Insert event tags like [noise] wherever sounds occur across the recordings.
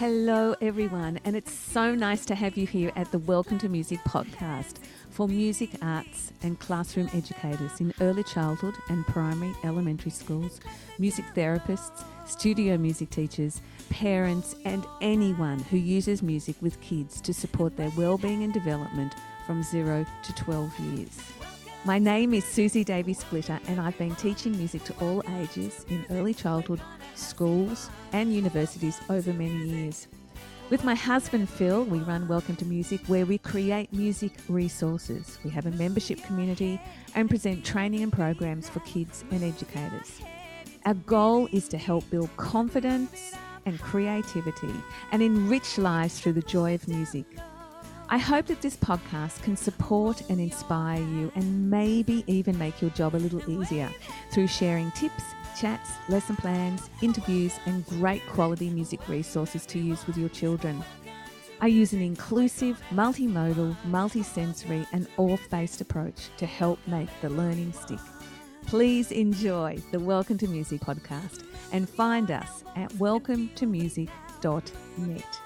Hello, everyone, and it's so nice to have you here at the Welcome to Music podcast for music, arts, and classroom educators in early childhood and primary elementary schools, music therapists, studio music teachers, parents, and anyone who uses music with kids to support their well-being and development from 0 to 12 years. My name is Susie Davies Splitter, and I've been teaching music to all ages in early childhood, schools, and universities over many years. With my husband Phil, we run Welcome to Music, where we create music resources. We have a membership community and present training and programs for kids and educators. Our goal is to help build confidence and creativity and enrich lives through the joy of music. I hope that this podcast can support and inspire you and maybe even make your job a little easier through sharing tips chats, lesson plans, interviews, and great quality music resources to use with your children. I use an inclusive, multimodal, multisensory, and Orff based approach to help make the learning stick. Please enjoy the Welcome to Music podcast and find us at welcometomusic.net.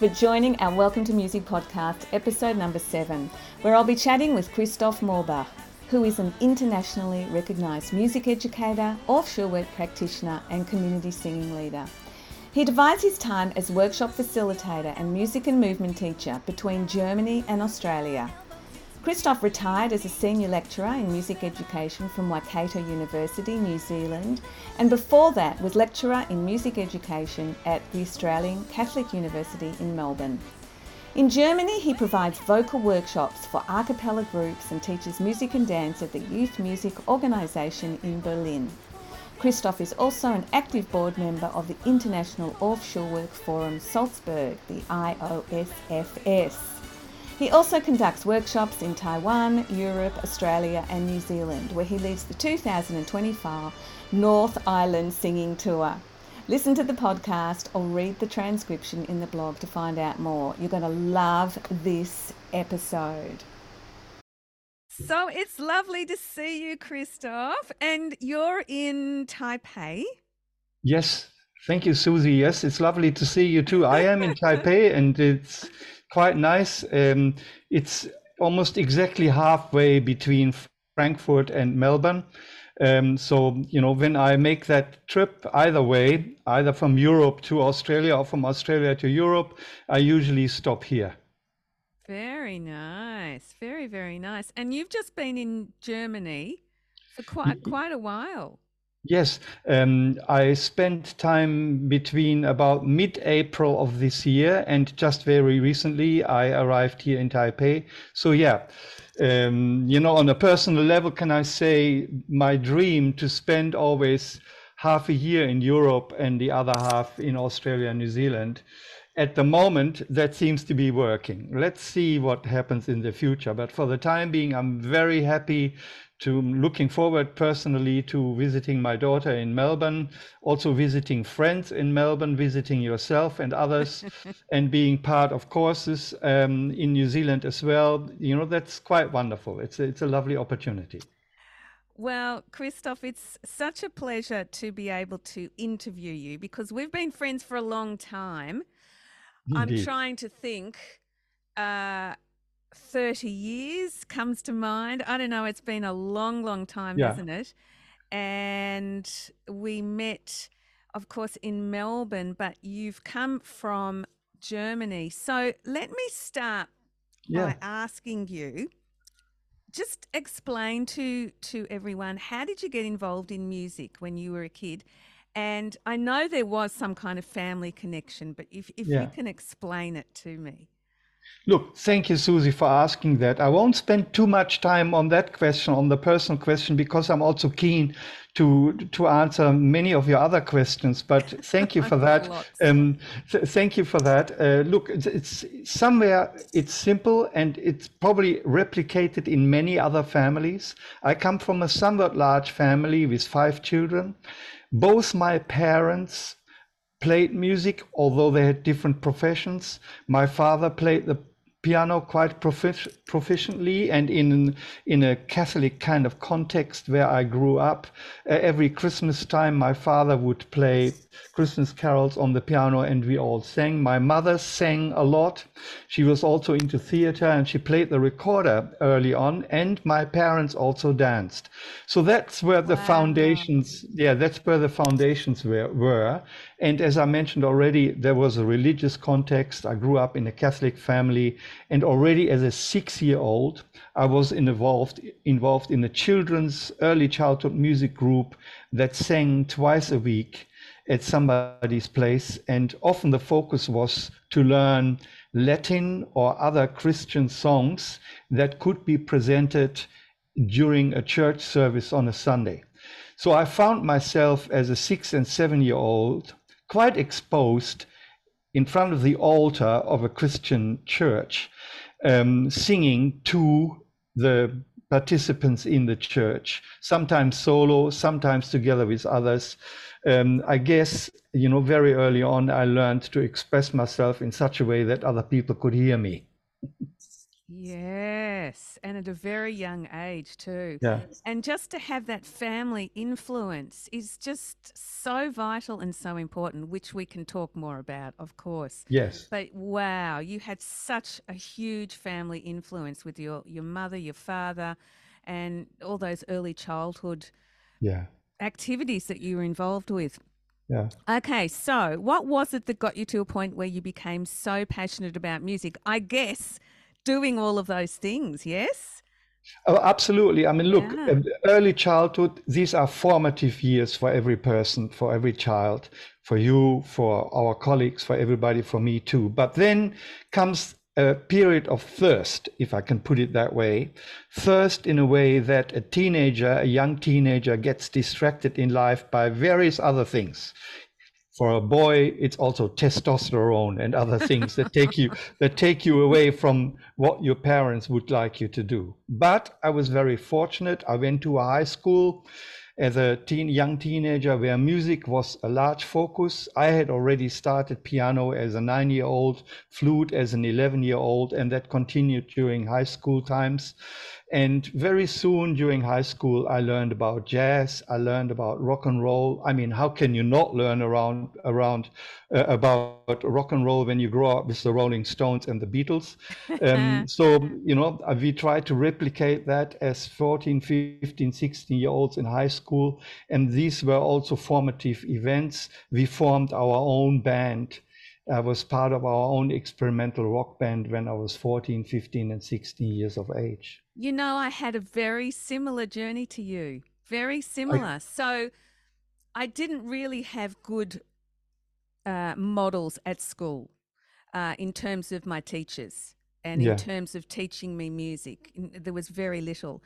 for joining our Welcome to Music podcast, episode number seven, where I'll be chatting with Christoph Maubach, who is an internationally recognised music educator, Orff Schulwerk practitioner, and community singing leader. He divides his time as workshop facilitator and music and movement teacher between Germany and Australia. Christoph retired as a senior lecturer in music education from Waikato University, New Zealand, and before that was lecturer in music education at the Australian Catholic University in Melbourne. In Germany, he provides vocal workshops for a cappella groups and teaches music and dance at the Youth Music Organisation in Berlin. Christoph is also an active board member of the International Orff Schulwerk Forum Salzburg, the IOSFS. He also conducts workshops in Taiwan, Europe, Australia, and New Zealand, where he leads the 2024 North Island Singing Tour. Listen to the podcast or read the transcription in the blog to find out more. You're going to love this episode. So it's lovely to see you, Christoph, and you're in Taipei. Yes, thank you, Susie. Yes, it's lovely to see you too. I am in [laughs] Taipei, and it's quite nice. Um, it's almost exactly halfway between Frankfurt and Melbourne. Um, so, you know, when I make that trip either way, either from Europe to Australia or from Australia to Europe, I usually stop here. Very nice. Very, very nice. And you've just been in Germany for quite quite a while. Yes, um, I spent time between about mid-April of this year and just very recently I arrived here in Taipei. So yeah, um, you know, on a personal level, can I say my dream to spend always half a year in Europe and the other half in Australia and New Zealand. At the moment, that seems to be working. Let's see what happens in the future. But for the time being, I'm very happy to looking forward personally to visiting my daughter in Melbourne, also visiting friends in Melbourne, visiting yourself and others, [laughs] and being part of courses um, in New Zealand as well. You know, that's quite wonderful. It's a, it's a lovely opportunity. Well, Christoph, it's such a pleasure to be able to interview you because we've been friends for a long time. Indeed. I'm trying to think. Uh, 30 years comes to mind. I don't know, it's been a long, long time, yeah. hasn't it? And we met, of course, in Melbourne, but you've come from Germany. So let me start yeah. by asking you just explain to to everyone how did you get involved in music when you were a kid and i know there was some kind of family connection but if, if yeah. you can explain it to me Look, thank you, Susie, for asking that. I won't spend too much time on that question, on the personal question, because I'm also keen to to answer many of your other questions. But thank you [laughs] for that. Um, th- thank you for that. Uh, look, it's, it's, somewhere it's simple and it's probably replicated in many other families. I come from a somewhat large family with five children. Both my parents played music, although they had different professions. My father played the piano quite profic- proficiently and in in a Catholic kind of context where I grew up. Uh, every Christmas time, my father would play Christmas carols on the piano, and we all sang. My mother sang a lot. She was also into theater, and she played the recorder early on. And my parents also danced. So that's where the wow. foundations. Yeah, that's where the foundations were. were. And as I mentioned already, there was a religious context. I grew up in a Catholic family, and already as a six-year-old, I was involved involved in a children's early childhood music group that sang twice a week at somebody's place, and often the focus was to learn Latin or other Christian songs that could be presented during a church service on a Sunday. So I found myself as a six and seven year old quite exposed in front of the altar of a Christian church, um, singing to the participants in the church, sometimes solo, sometimes together with others. Um, I guess, you know, very early on, I learned to express myself in such a way that other people could hear me. [laughs] Yes, and at a very young age too. Yeah. And just to have that family influence is just so vital and so important, which we can talk more about, of course. Yes. But wow, you had such a huge family influence with your your mother, your father, and all those early childhood yeah activities that you were involved with. Yeah. Okay, so what was it that got you to a point where you became so passionate about music? I guess doing all of those things, yes? Oh, absolutely. I mean, look, yeah. Uh, early childhood, these are formative years for every person, for every child, for you, for our colleagues, for everybody, for me too. But then comes a period of thirst, if I can put it that way. Thirst in a way that a teenager, a young teenager, gets distracted in life by various other things for a boy it's also testosterone and other things that take you that take you away from what your parents would like you to do but i was very fortunate i went to a high school as a teen, young teenager where music was a large focus. I had already started piano as a nine year old, flute as an 11 year old, and that continued during high school times. And very soon during high school, I learned about jazz. I learned about rock and roll. I mean, how can you not learn around around uh, about rock and roll when you grow up with the Rolling Stones and the Beatles? [laughs] Um, so you know, uh, we tried to replicate that as 14, 15, 16 year olds in high school, and these were also formative events. We formed our own band. I was part of our own experimental rock band when I was 14, 15, and 16 years of age. You know, I had a very similar journey to you. Very similar. I, so I didn't really have good uh, models at school uh, in terms of my teachers and yeah. in terms of teaching me music. There was very little.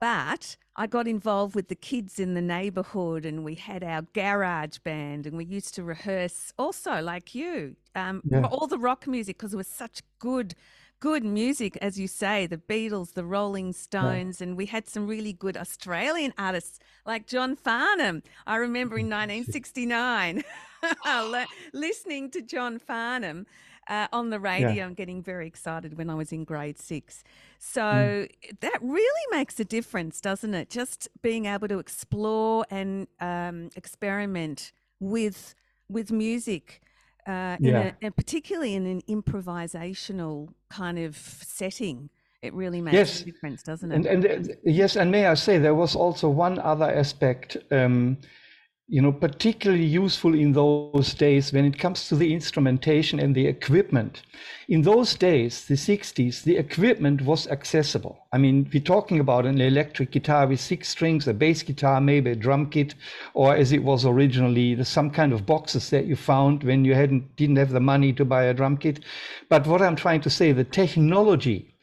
But I got involved with the kids in the neighborhood and we had our garage band and we used to rehearse also, like you, um, yeah. all the rock music because it was such good good music, as you say, the Beatles, the Rolling Stones, and we had some really good Australian artists like John Farnham. I remember in [laughs] 1969 [laughs] listening to John Farnham. Uh, on the radio yeah. and getting very excited when I was in grade six. So mm. that really makes a difference, doesn't it? Just being able to explore and um, experiment with with music uh, yeah. A, and particularly in an improvisational kind of setting. It really makes yes. a difference, doesn't it? And, and uh, yes, and may I say there was also one other aspect. Um, you know, particularly useful in those days when it comes to the instrumentation and the equipment. In those days, the 60s, the equipment was accessible. I mean, we're talking about an electric guitar with six strings, a bass guitar, maybe a drum kit, or as it was originally, some kind of boxes that you found when you hadn't didn't have the money to buy a drum kit. But what I'm trying to say, the technology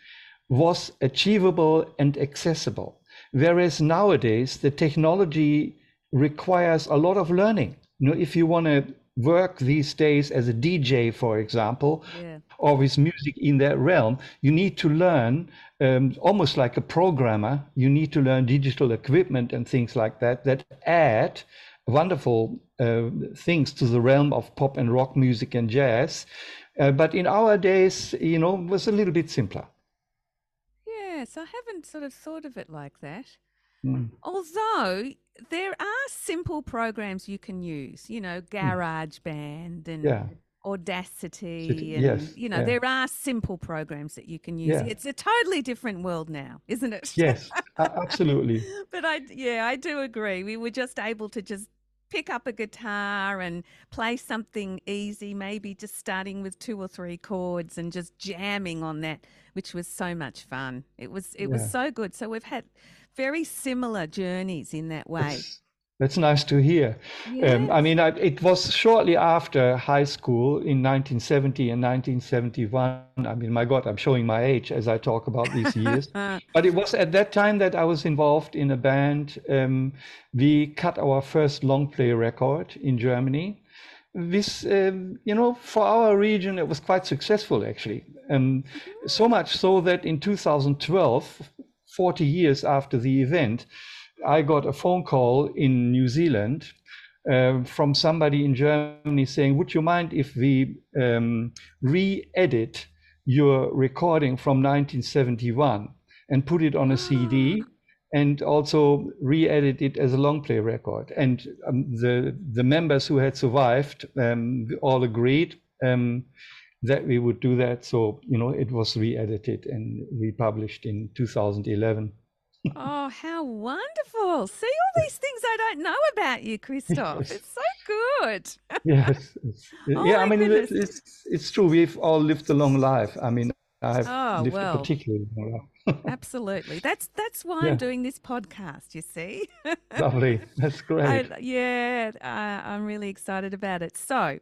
was achievable and accessible. Whereas nowadays, the technology requires a lot of learning. You know, if you want to work these days as a DJ, for example, yeah. or with music in that realm, you need to learn um, almost like a programmer. You need to learn digital equipment and things like that that add wonderful uh, things to the realm of pop and rock music and jazz. Uh, but in our days, you know, it was a little bit simpler. Yes, I haven't sort of thought of it like that. Mm. Although there are simple programs you can use, you know, hmm. GarageBand and yeah. Audacity, and yes, you know, yeah. there are simple programs that you can use. Yeah. It's a totally different world now, isn't it? Yes, absolutely. [laughs] but I, yeah, I do agree. We were just able to just pick up a guitar and play something easy, maybe just starting with two or three chords and just jamming on that, which was so much fun. It was it yeah. was so good. So we've had very similar journeys in that way. That's, nice to hear. Yes. Um, I mean, I, it was shortly after high school in 1970 and 1971. I mean, my God, I'm showing my age as I talk about these years. [laughs] but it was at that time that I was involved in a band. Um, we cut our first long play record in Germany this, um, you know, for our region, it was quite successful actually. Um, so much so that in 2012, 40 years after the event, I got a phone call in New Zealand uh, from somebody in Germany saying, Would you mind if we um, re edit your recording from 1971 and put it on a CD? And also re-edit it as a long play record. And um, the the members who had survived um, all agreed um, that we would do that. So, you know, it was re-edited and republished in 2011. oh, how wonderful. See all these things I don't know about you, Christoph. Yes. It's so good. [laughs] yes. oh yeah, I mean, it's, it's, it's, true. We've all lived a long life. I mean, I've oh, lived well. a particularly long life. [laughs] Absolutely. That's that's why yeah. I'm doing this podcast, you see. [laughs] Lovely. That's great. I, yeah, I, I'm really excited about it. So,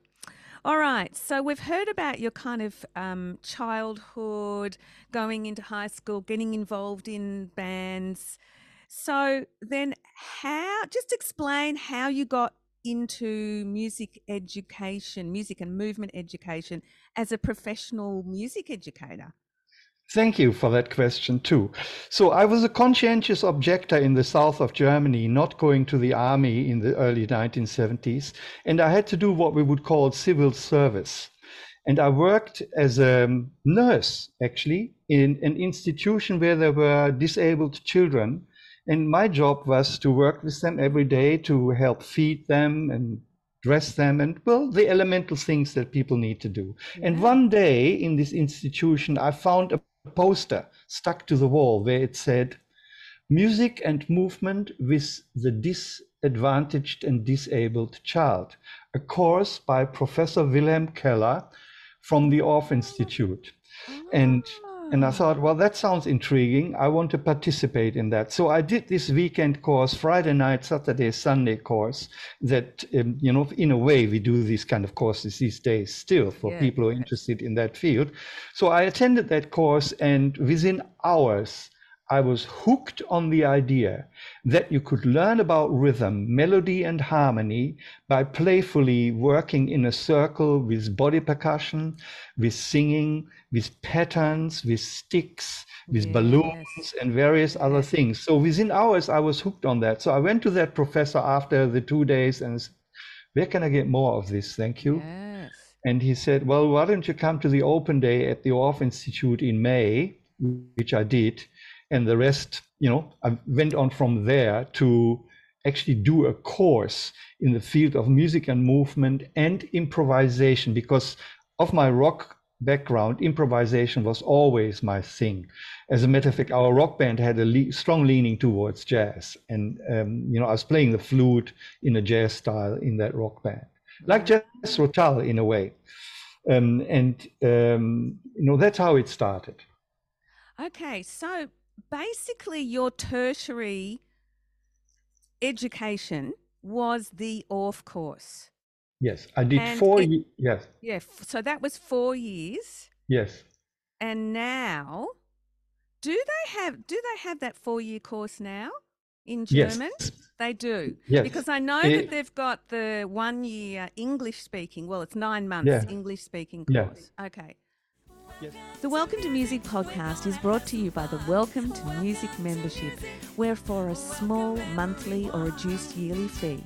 all right. So we've heard about your kind of um, childhood, going into high school, getting involved in bands. So then, how? Just explain how you got into music education, music and movement education as a professional music educator. Thank you for that question, too. So, I was a conscientious objector in the south of Germany, not going to the army in the early 1970s, and I had to do what we would call civil service. And I worked as a nurse, actually, in an institution where there were disabled children. And my job was to work with them every day to help feed them and dress them and, well, the elemental things that people need to do. Yeah. And one day in this institution, I found a poster stuck to the wall where it said, Music and Movement with the Disadvantaged and Disabled Child, a course by Professor Wilhelm Keller from the Orff Institute. And ah. And I thought, well, that sounds intriguing. I want to participate in that. So I did this weekend course, Friday night, Saturday, Sunday course. That um, you know, in a way, we do these kind of courses these days still for yeah, people who are interested in that field. So I attended that course, and within hours, I was hooked on the idea that you could learn about rhythm, melody, and harmony by playfully working in a circle with body percussion, with singing, with patterns, with sticks, with yes. balloons, and various other things. So within hours, I was hooked on that. So I went to that professor after the two days and said, Where can I get more of this? Thank you. Yes. And he said, Well, why don't you come to the open day at the Orff Institute in May, which I did and the rest you know i went on from there to actually do a course in the field of music and movement and improvisation because of my rock background, improvisation was always my thing. As a matter of fact, our rock band had a le- strong leaning towards jazz, and um, you know I was playing the flute in a jazz style in that rock band, like Jethro Tull in a way, um, and um, you know that's how it started. Okay, so basically, your tertiary education was the Orff course. Yes, I did And four. it- ye- yes, Yeah, so that was four years. yes. And now, do they have do they have that four year course now in German? Yes. They do. Yes. Because I know Eh, that they've got the one year English speaking. Well, it's nine months Yeah. English speaking Yeah. course. Okay. Yes. The Welcome to Music podcast is brought to you by the Welcome to Music membership, where for a small monthly or reduced yearly fee,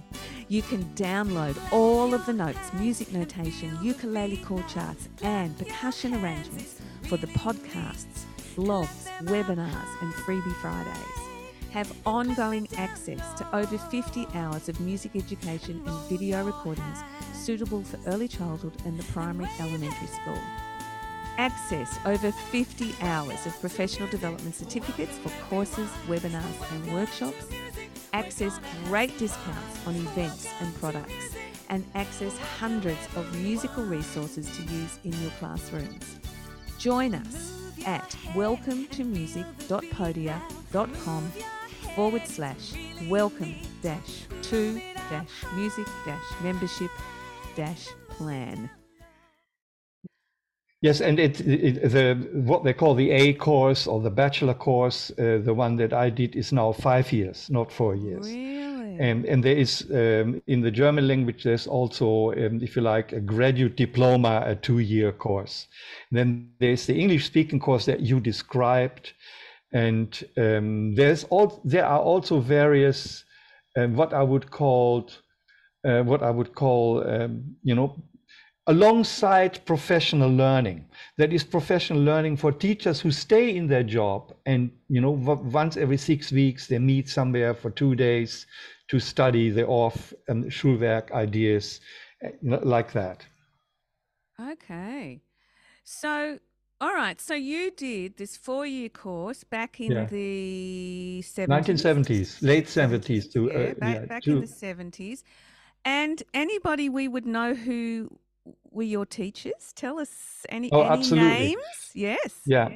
you can download all of the notes, music notation, ukulele chord charts, and percussion arrangements for the podcasts, blogs, webinars, and freebie Fridays. Have ongoing access to over 50 hours of music education and video recordings suitable for early childhood and the primary elementary school. Access over 50 hours of professional development certificates for courses, webinars, and workshops. Access great discounts on events and products. And access hundreds of musical resources to use in your classrooms. Join us at welcometomusic.podia.com forward slash welcome dash to dash music dash membership dash plan. Yes, and it, it the what they call the A course or the bachelor course, uh, the one that I did is now five years, not four years. Really? And, and there is um, in the German language there's also, um, if you like, a graduate diploma, a two-year course. then there's the English-speaking course that you described, and um, there's all there are also various um, what I would call uh, what I would call um, you know alongside professional learning that is professional learning for teachers who stay in their job and you know once every six weeks they meet somewhere for two days to study the Orff um, Schulwerk ideas uh, know, like that Okay. So, all right. So you did this four year course back in Yeah. the 70s. 1970s late 70s to yeah, uh, back, yeah, back to- in the 70s. And anybody we would know who were your teachers? Tell us any, Oh, any absolutely. names? Yes. Yeah.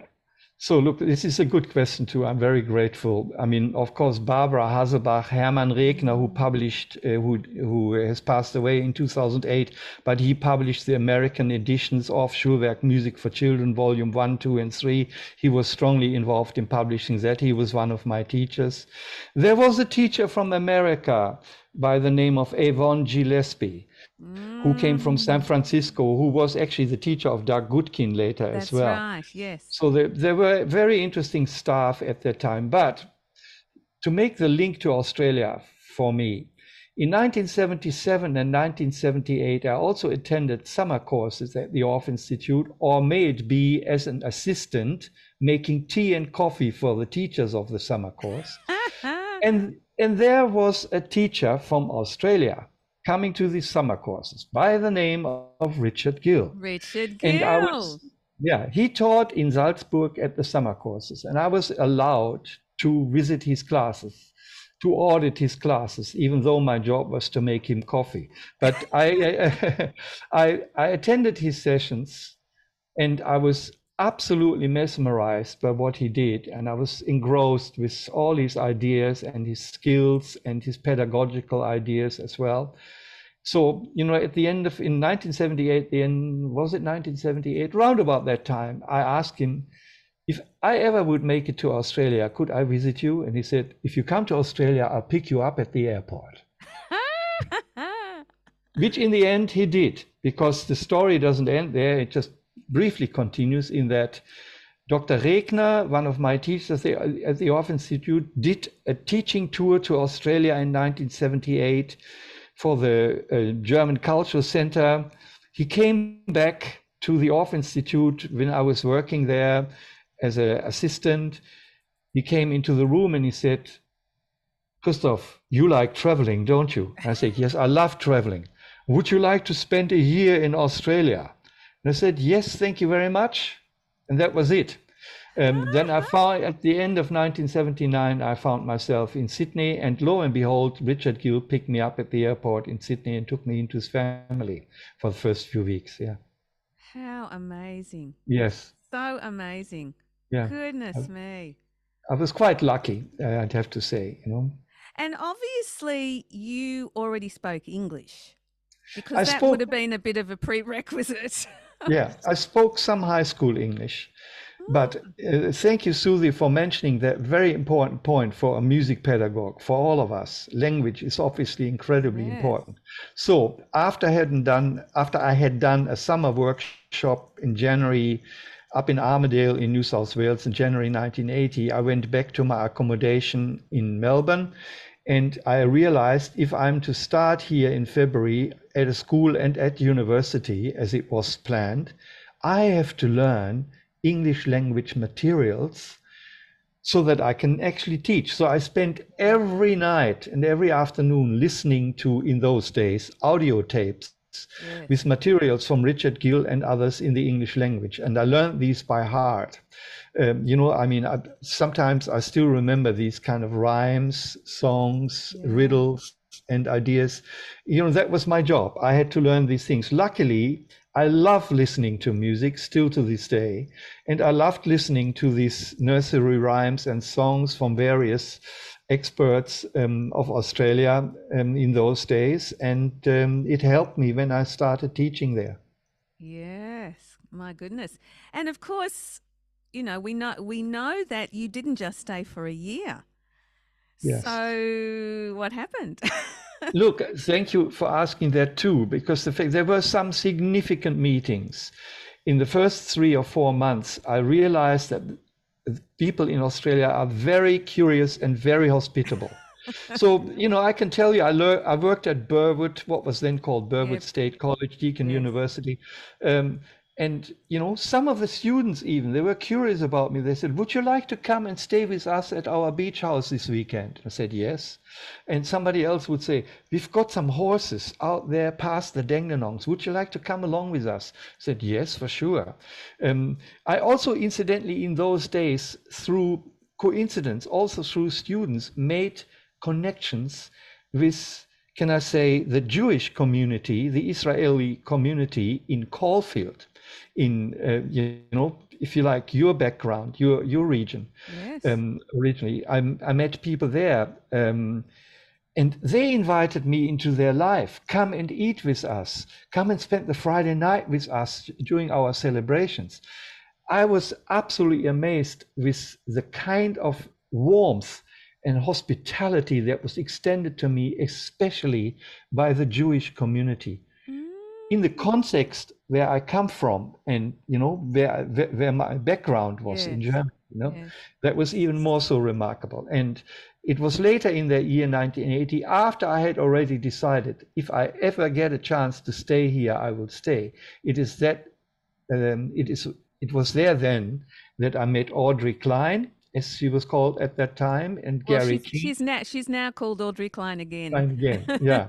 So look, this is a good question too. I'm very grateful. I mean, of course, Barbara Haselbach, Hermann Regner, who published, uh, who who has passed away in 2008, but he published the American editions of Schulwerk Music for Children, Volume One, Two, and Three. He was strongly involved in publishing that. He was one of my teachers. There was a teacher from America by the name of Avon Gillespie who came from San mm. Francisco, who was actually the teacher of Doug Goodkin later That's as well. right. Yes. So there, there were very interesting staff at that time. But to make the link to Australia for me, in 1977 and 1978, I also attended summer courses at the Orff Institute, or may it be as an assistant, making tea and coffee for the teachers of the summer course. [laughs] and, and there was a teacher from Australia coming to these summer courses by the name of Richard Gill. Richard Gill. And I was, yeah, he taught in Salzburg at the summer courses, and I was allowed to visit his classes, to audit his classes, even though my job was to make him coffee. But I, [laughs] I, I attended his sessions, and I was absolutely mesmerized by what he did, and I was engrossed with all his ideas and his skills and his pedagogical ideas as well. So you know at the end of in 1978 the end was it 1978 round about that time i asked him if i ever would make it to australia could i visit you? And he said if you come to australia i'll pick you up at the airport. [laughs] Which in the end he did because the story doesn't end there it just briefly continues in that Dr. Regner, one of my teachers at the Orff Institute, did a teaching tour to Australia in 1978 for the uh, German Cultural Center. He came back to the Orff Institute when I was working there as an assistant. He came into the room and he said, Christoph, you like traveling, don't you? I said, Yes, I love traveling. Would you like to spend a year in Australia? And I said, Yes, thank you very much. And that was it. Um, then I found at the end of 1979, I found myself in Sydney, and lo and behold, Richard Gill picked me up at the airport in Sydney and took me into his family for the first few weeks. Yeah. How amazing. Yes. So amazing. Yeah. Goodness I, me. I was quite lucky, uh, I'd have to say, you know. And obviously, you already spoke English because I that spoke- would have been a bit of a prerequisite. [laughs] yeah, I spoke some high school English. But uh, thank you, Susie, for mentioning that very important point for a music pedagogue, for all of us. Language is obviously incredibly Yes. important. So after I had done, after I had done a summer workshop in January up in Armidale in New South Wales in January 1980, I went back to my accommodation in Melbourne. And I realized if I'm to start here in February at a school and at university, as it was planned, I have to learn English language materials so that I can actually teach. So I spent every night and every afternoon listening to, in those days, audio tapes With materials from Richard Gill and others in the English language. And I learned these by heart. Um, you know, I mean, I, sometimes I still remember these kind of rhymes, songs, Yeah. riddles, and ideas. You know, that was my job. I had to learn these things. Luckily, I love listening to music still to this day. And I loved listening to these nursery rhymes and songs from various experts um, of Australia um, in those days. And um, it helped me when I started teaching there. Yes, my goodness. And of course, you know, we know we know that you didn't just stay for a year. Yes. So what happened? [laughs] Look, thank you for asking that too, because the fact there were some significant meetings. In the first three or four months, I realized that people in Australia are very curious and very hospitable. [laughs] so, you know, I can tell you, I, I worked at Burwood, what was then called Burwood Yep. State College, Deakin Yes. University. Um, and, you know, some of the students even, they were curious about me. They said, Would you like to come and stay with us at our beach house this weekend? I said, Yes. And somebody else would say, We've got some horses out there past the Dandenongs. Would you like to come along with us? I said, Yes, for sure. Um, I also, incidentally, in those days, through coincidence, also through students, made connections with, can I say, the Jewish community, the Israeli community in Caulfield, in, uh, you know, if you like, your background, your, your region yes. um, originally. I, I met people there, um, and they invited me into their life. Come and eat with us. Come and spend the Friday night with us during our celebrations. I was absolutely amazed with the kind of warmth and hospitality that was extended to me, especially by the Jewish community Mm, in the context where I come from and you know where where, where my background was in Germany, you know, yes. that was even more so remarkable. And it was later in the year 1980, after I had already decided if I ever get a chance to stay here, I will stay. It is that um, it is it was there then that I met Audrey Klein, as she was called at that time, and Well, Gary she's, she's now she's now called Audrey Klein again. Klein again, [laughs] yeah.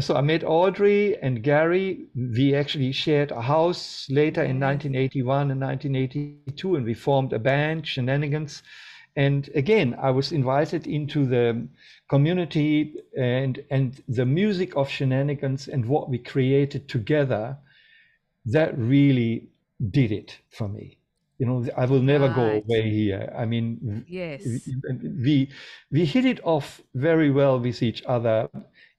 So I met Audrey and Gary. We actually shared a house later in mm-hmm. 1981 and 1982, and we formed a band, Shenanigans. And again, I was invited into the community and and the music of Shenanigans and what we created together. That really did it for me. You know, I will never go away here. I mean, yes. we we hit it off very well with each other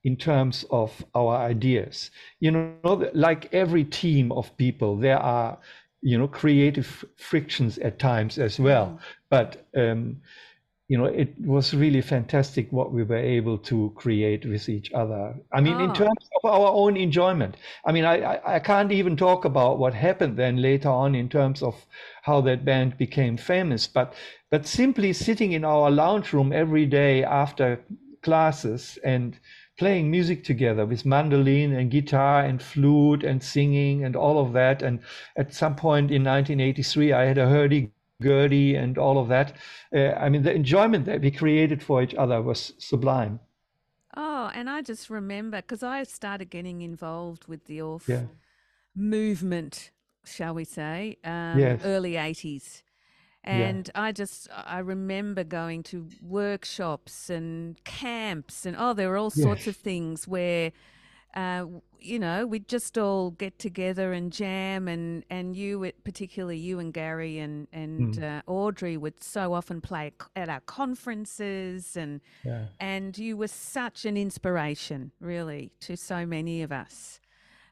in terms of our ideas you know like every team of people there are you know creative frictions at times as well but um you know it was really fantastic what we were able to create with each other i mean in Oh. terms of our own enjoyment i mean I, I i can't even talk about what happened then later on in terms of how that band became famous but but simply sitting in our lounge room every day after classes and playing music together with mandolin and guitar and flute and singing and all of that and at some point in 1983 i had a hurdy gurdy and all of that uh, i mean the enjoyment that we created for each other was sublime Oh, and I just remember because I started getting involved with the Orff Yeah. movement shall we say, um, Yes. early 80s. Yeah. And I just, I remember going to workshops and camps, and oh, there were all sorts Yes. of things where, uh, you know, we'd just all get together and jam, and and you, particularly you and Gary and and Mm. uh, Audrey, would so often play at our conferences, and Yeah. and you were such an inspiration, really, to so many of us.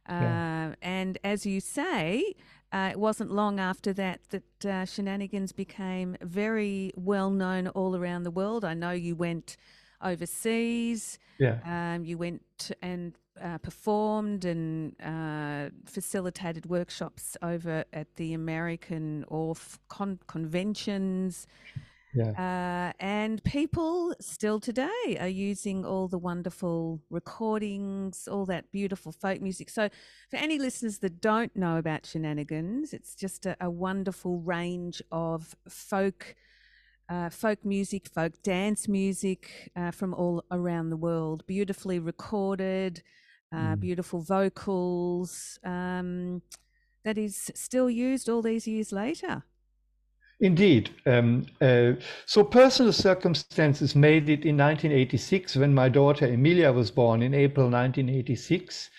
Yeah. Uh, and as you say, uh, it wasn't long after that that uh, Shenanigans became very well known all around the world. I know you went overseas, Yeah. um, you went and uh, performed and uh, facilitated workshops over at the American Orff con- conventions. Yeah. Uh, and people still today are using all the wonderful recordings, all that beautiful folk music. So, for any listeners that don't know about Shenanigans, it's just a, a wonderful range of folk. Uh, folk music, folk dance music uh, from all around the world, beautifully recorded, uh, Mm. beautiful vocals, um, that is still used all these years later. Indeed. Um, uh, so personal circumstances made it in 1986 when my daughter Emilia was born in April 1986.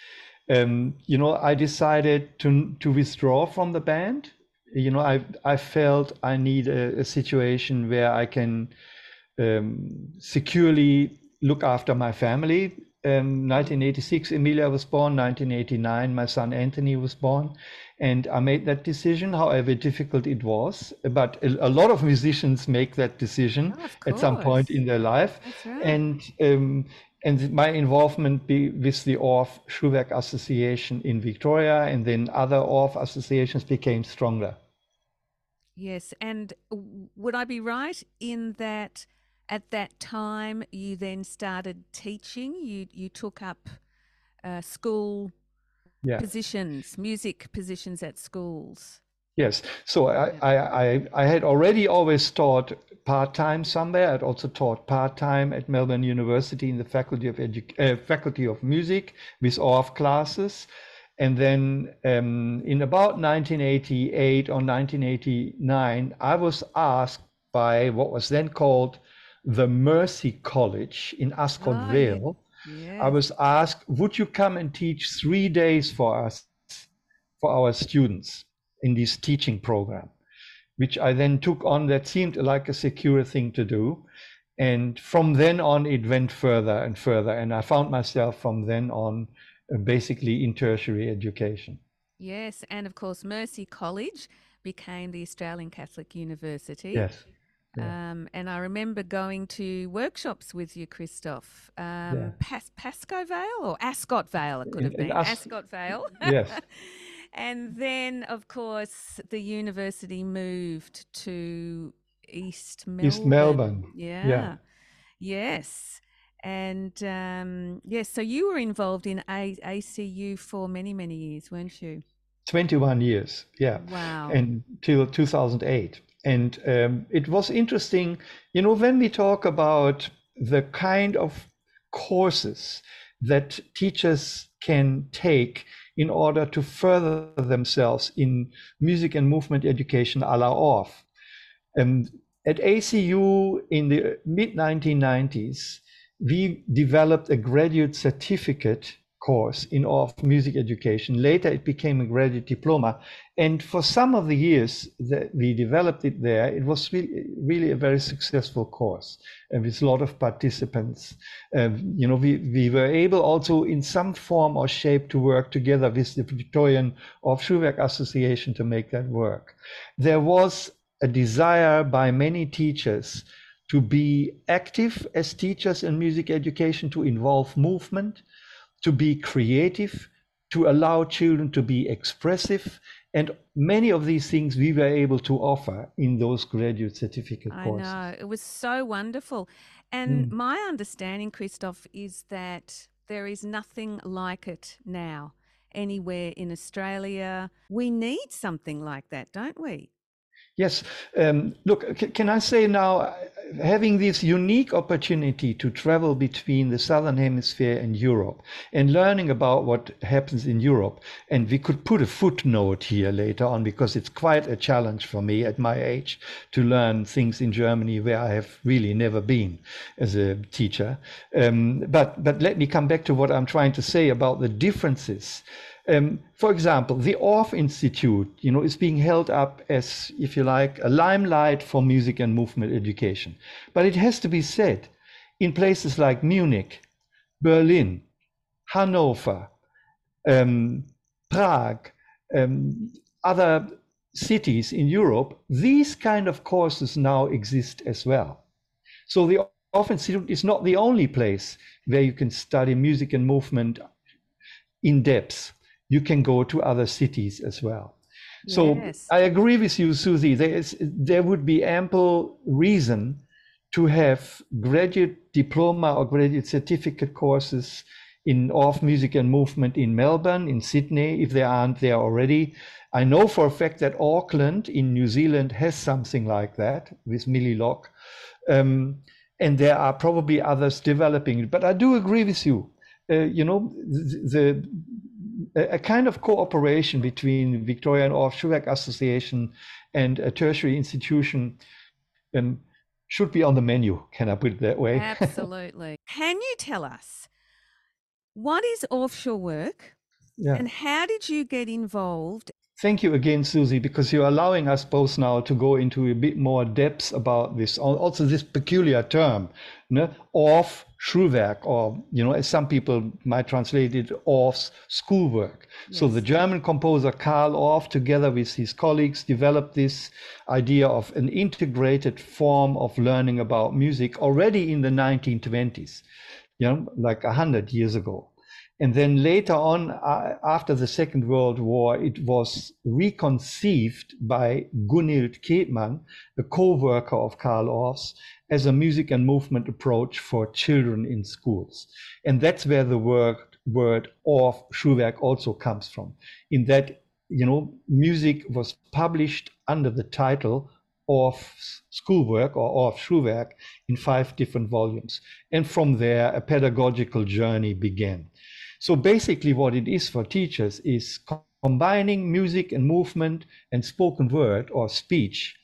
Um, you know, I decided to to withdraw from the band. You know, I I felt I need a, a situation where I can um, securely look after my family. Um, 1986, Emilia was born. 1989, my son Anthony was born, and I made that decision. However difficult it was, but a, a lot of musicians make that decision Oh, at some point in their life, right. and um, and my involvement be, with the Orff Schulwerk Association in Victoria, and then other Orff associations became stronger. Yes, and would I be right in that at that time you then started teaching? You you took up uh, school Yeah. positions, music positions at schools. Yes. So I, Yeah. I, I, I had already always taught part-time somewhere. I'd also taught part-time at Melbourne University in the Faculty of Edu- uh, Faculty of Music with Orff classes. And then um, in about 1988 or 1989, I was asked by what was then called the Mercy College in Ascot Ah. Vale. I was asked, would you come and teach three days for us, for our students in this teaching program? Which I then took on. That seemed like a secure thing to do. And from then on, it went further and further. And I found myself from then on uh, basically in tertiary education. Yes, and of course Mercy College became the Australian Catholic University. Yes. Yeah. Um, and I remember going to workshops with you, Christoph. Um, Yeah. Pas- Pascoe Vale or Ascot Vale, it could have been. As- Ascot Vale. Yes. [laughs] and then, of course, the university moved to East Melbourne. East Melbourne. Yeah. Yes. And um, yes, so you were involved in A- ACU for many, many years, weren't you? 21 years. Yeah. Wow. until 2008. And um, it was interesting, you know, when we talk about the kind of courses that teachers can take in order to further themselves in music and movement education a la Orff. Um, at ACU in the mid 1990s, we developed a graduate certificate course in of music education. Later, it became a graduate diploma. And for some of the years that we developed it there, it was really, really a very successful course and with a lot of participants. Um, you know, we, we were able also in some form or shape to work together with the Victorian Orff Schulwerk Association to make that work. There was a desire by many teachers to be active as teachers in music education, to involve movement, to be creative, to allow children to be expressive. And many of these things we were able to offer in those graduate certificate I courses. know. It was so wonderful. And Mm. my understanding, Christoph, is that there is nothing like it now anywhere in Australia. We need something like that, don't we? Yes. Um, look, can I say now, having this unique opportunity to travel between the southern hemisphere and Europe and learning about what happens in Europe, and we could put a footnote here later on because it's quite a challenge for me at my age to learn things in Germany where I have really never been as a teacher. Um, but but let me come back to what I'm trying to say about the differences um, for example, the Orff Institute, you know, is being held up as, if you like, a limelight for music and movement education. But it has to be said, in places like Munich, Berlin, Hanover, um, Prague, um, other cities in Europe, these kind of courses now exist as well. So the Orff Institute is not the only place where you can study music and movement in depth you can go to other cities as well. So yes. I agree with you, Susie. There, is, there would be ample reason to have graduate diploma or graduate certificate courses in Orff music and movement in Melbourne, in Sydney, if they aren't there already. I know for a fact that Auckland in New Zealand has something like that with Millie Locke. Um, and there are probably others developing. it. But I do agree with you. Uh, you know, the, a, kind of cooperation between Victoria and Orff Association and a tertiary institution um, should be on the menu. Can I put it that way? [laughs] Absolutely. Can you tell us what is Orff Schulwerk yeah. and how did you get involved Thank you again, Susie, because you're allowing us both now to go into a bit more depth about this, also this peculiar term, ne? Orff Schulwerk, or, you know, as some people might translate it, Orff's schoolwork. Yes. So the German composer Carl Orff, together with his colleagues, developed this idea of an integrated form of learning about music already in the 1920s, you know, like 100 years ago. And then later on, uh, after the Second World War, it was reconceived by Gunild Keetman, a co-worker of Carl Orff's, as a music and movement approach for children in schools. And that's where the word, word Orff Schulwerk also comes from. In that, you know, music was published under the title Orff's schoolwork or Orff in five different volumes. And from there, a pedagogical journey began. So basically, what it is for teachers is combining music and movement and spoken word or speech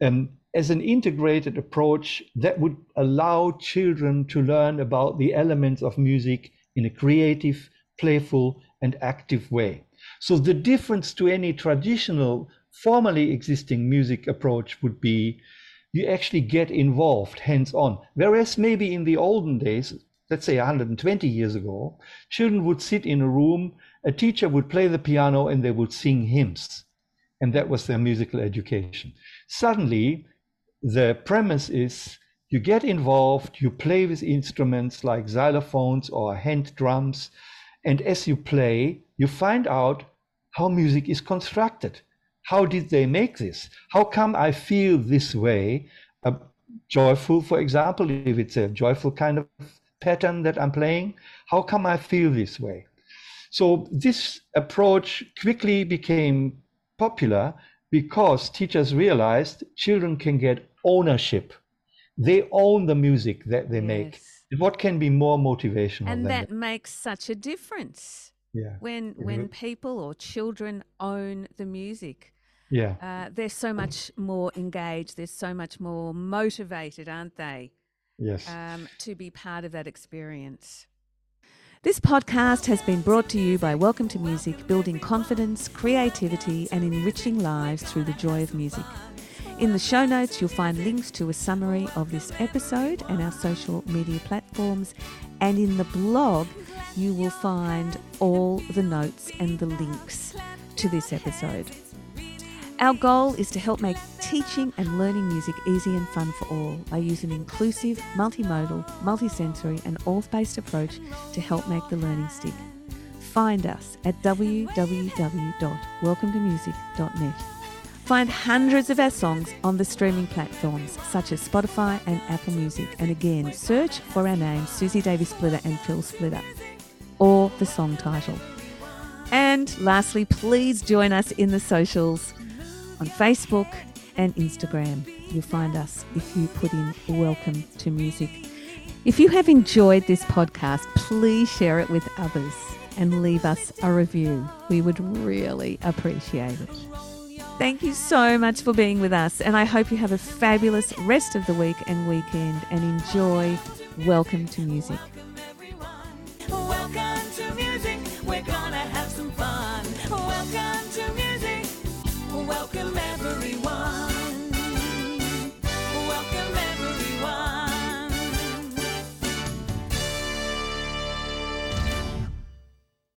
um, as an integrated approach that would allow children to learn about the elements of music in a creative, playful, and active way. So the difference to any traditional, formally existing music approach would be you actually get involved hands on. Whereas maybe in the olden days, let's say 120 years ago, children would sit in a room, a teacher would play the piano, and they would sing hymns. And that was their musical education. Suddenly, the premise is you get involved, you play with instruments like xylophones or hand drums, and as you play, you find out how music is constructed. How did they make this? How come I feel this way? Uh, joyful, for example, if it's a joyful kind of pattern that I'm playing? How come I feel this way? So this approach quickly became popular because teachers realized children can get ownership. They own the music that they yes. make. What can be more motivational? And that, that makes such a difference. Yeah. When when people or children own the music. Yeah. Uh, they're so much more engaged. They're so much more motivated, aren't they? Yes. Um, to be part of that experience. This podcast has been brought to you by Welcome to Music, building confidence, creativity, and enriching lives through the joy of music. In the show notes, you'll find links to a summary of this episode and our social media platforms. And in the blog, you will find all the notes and the links to this episode. Our goal is to help make teaching and learning music easy and fun for all by using an inclusive, multimodal, multisensory, and Orff based approach to help make the learning stick. Find us at www.welcometomusic.net. Find hundreds of our songs on the streaming platforms such as Spotify and Apple Music. And again, search for our names Susie Davies Splitter and Phil Splitter or the song title. And lastly, please join us in the socials on Facebook and Instagram. You'll find us if you put in Welcome to Music. If you have enjoyed this podcast, please share it with others and leave us a review. We would really appreciate it. Thank you so much for being with us, and I hope you have a fabulous rest of the week and weekend and enjoy Welcome to Music.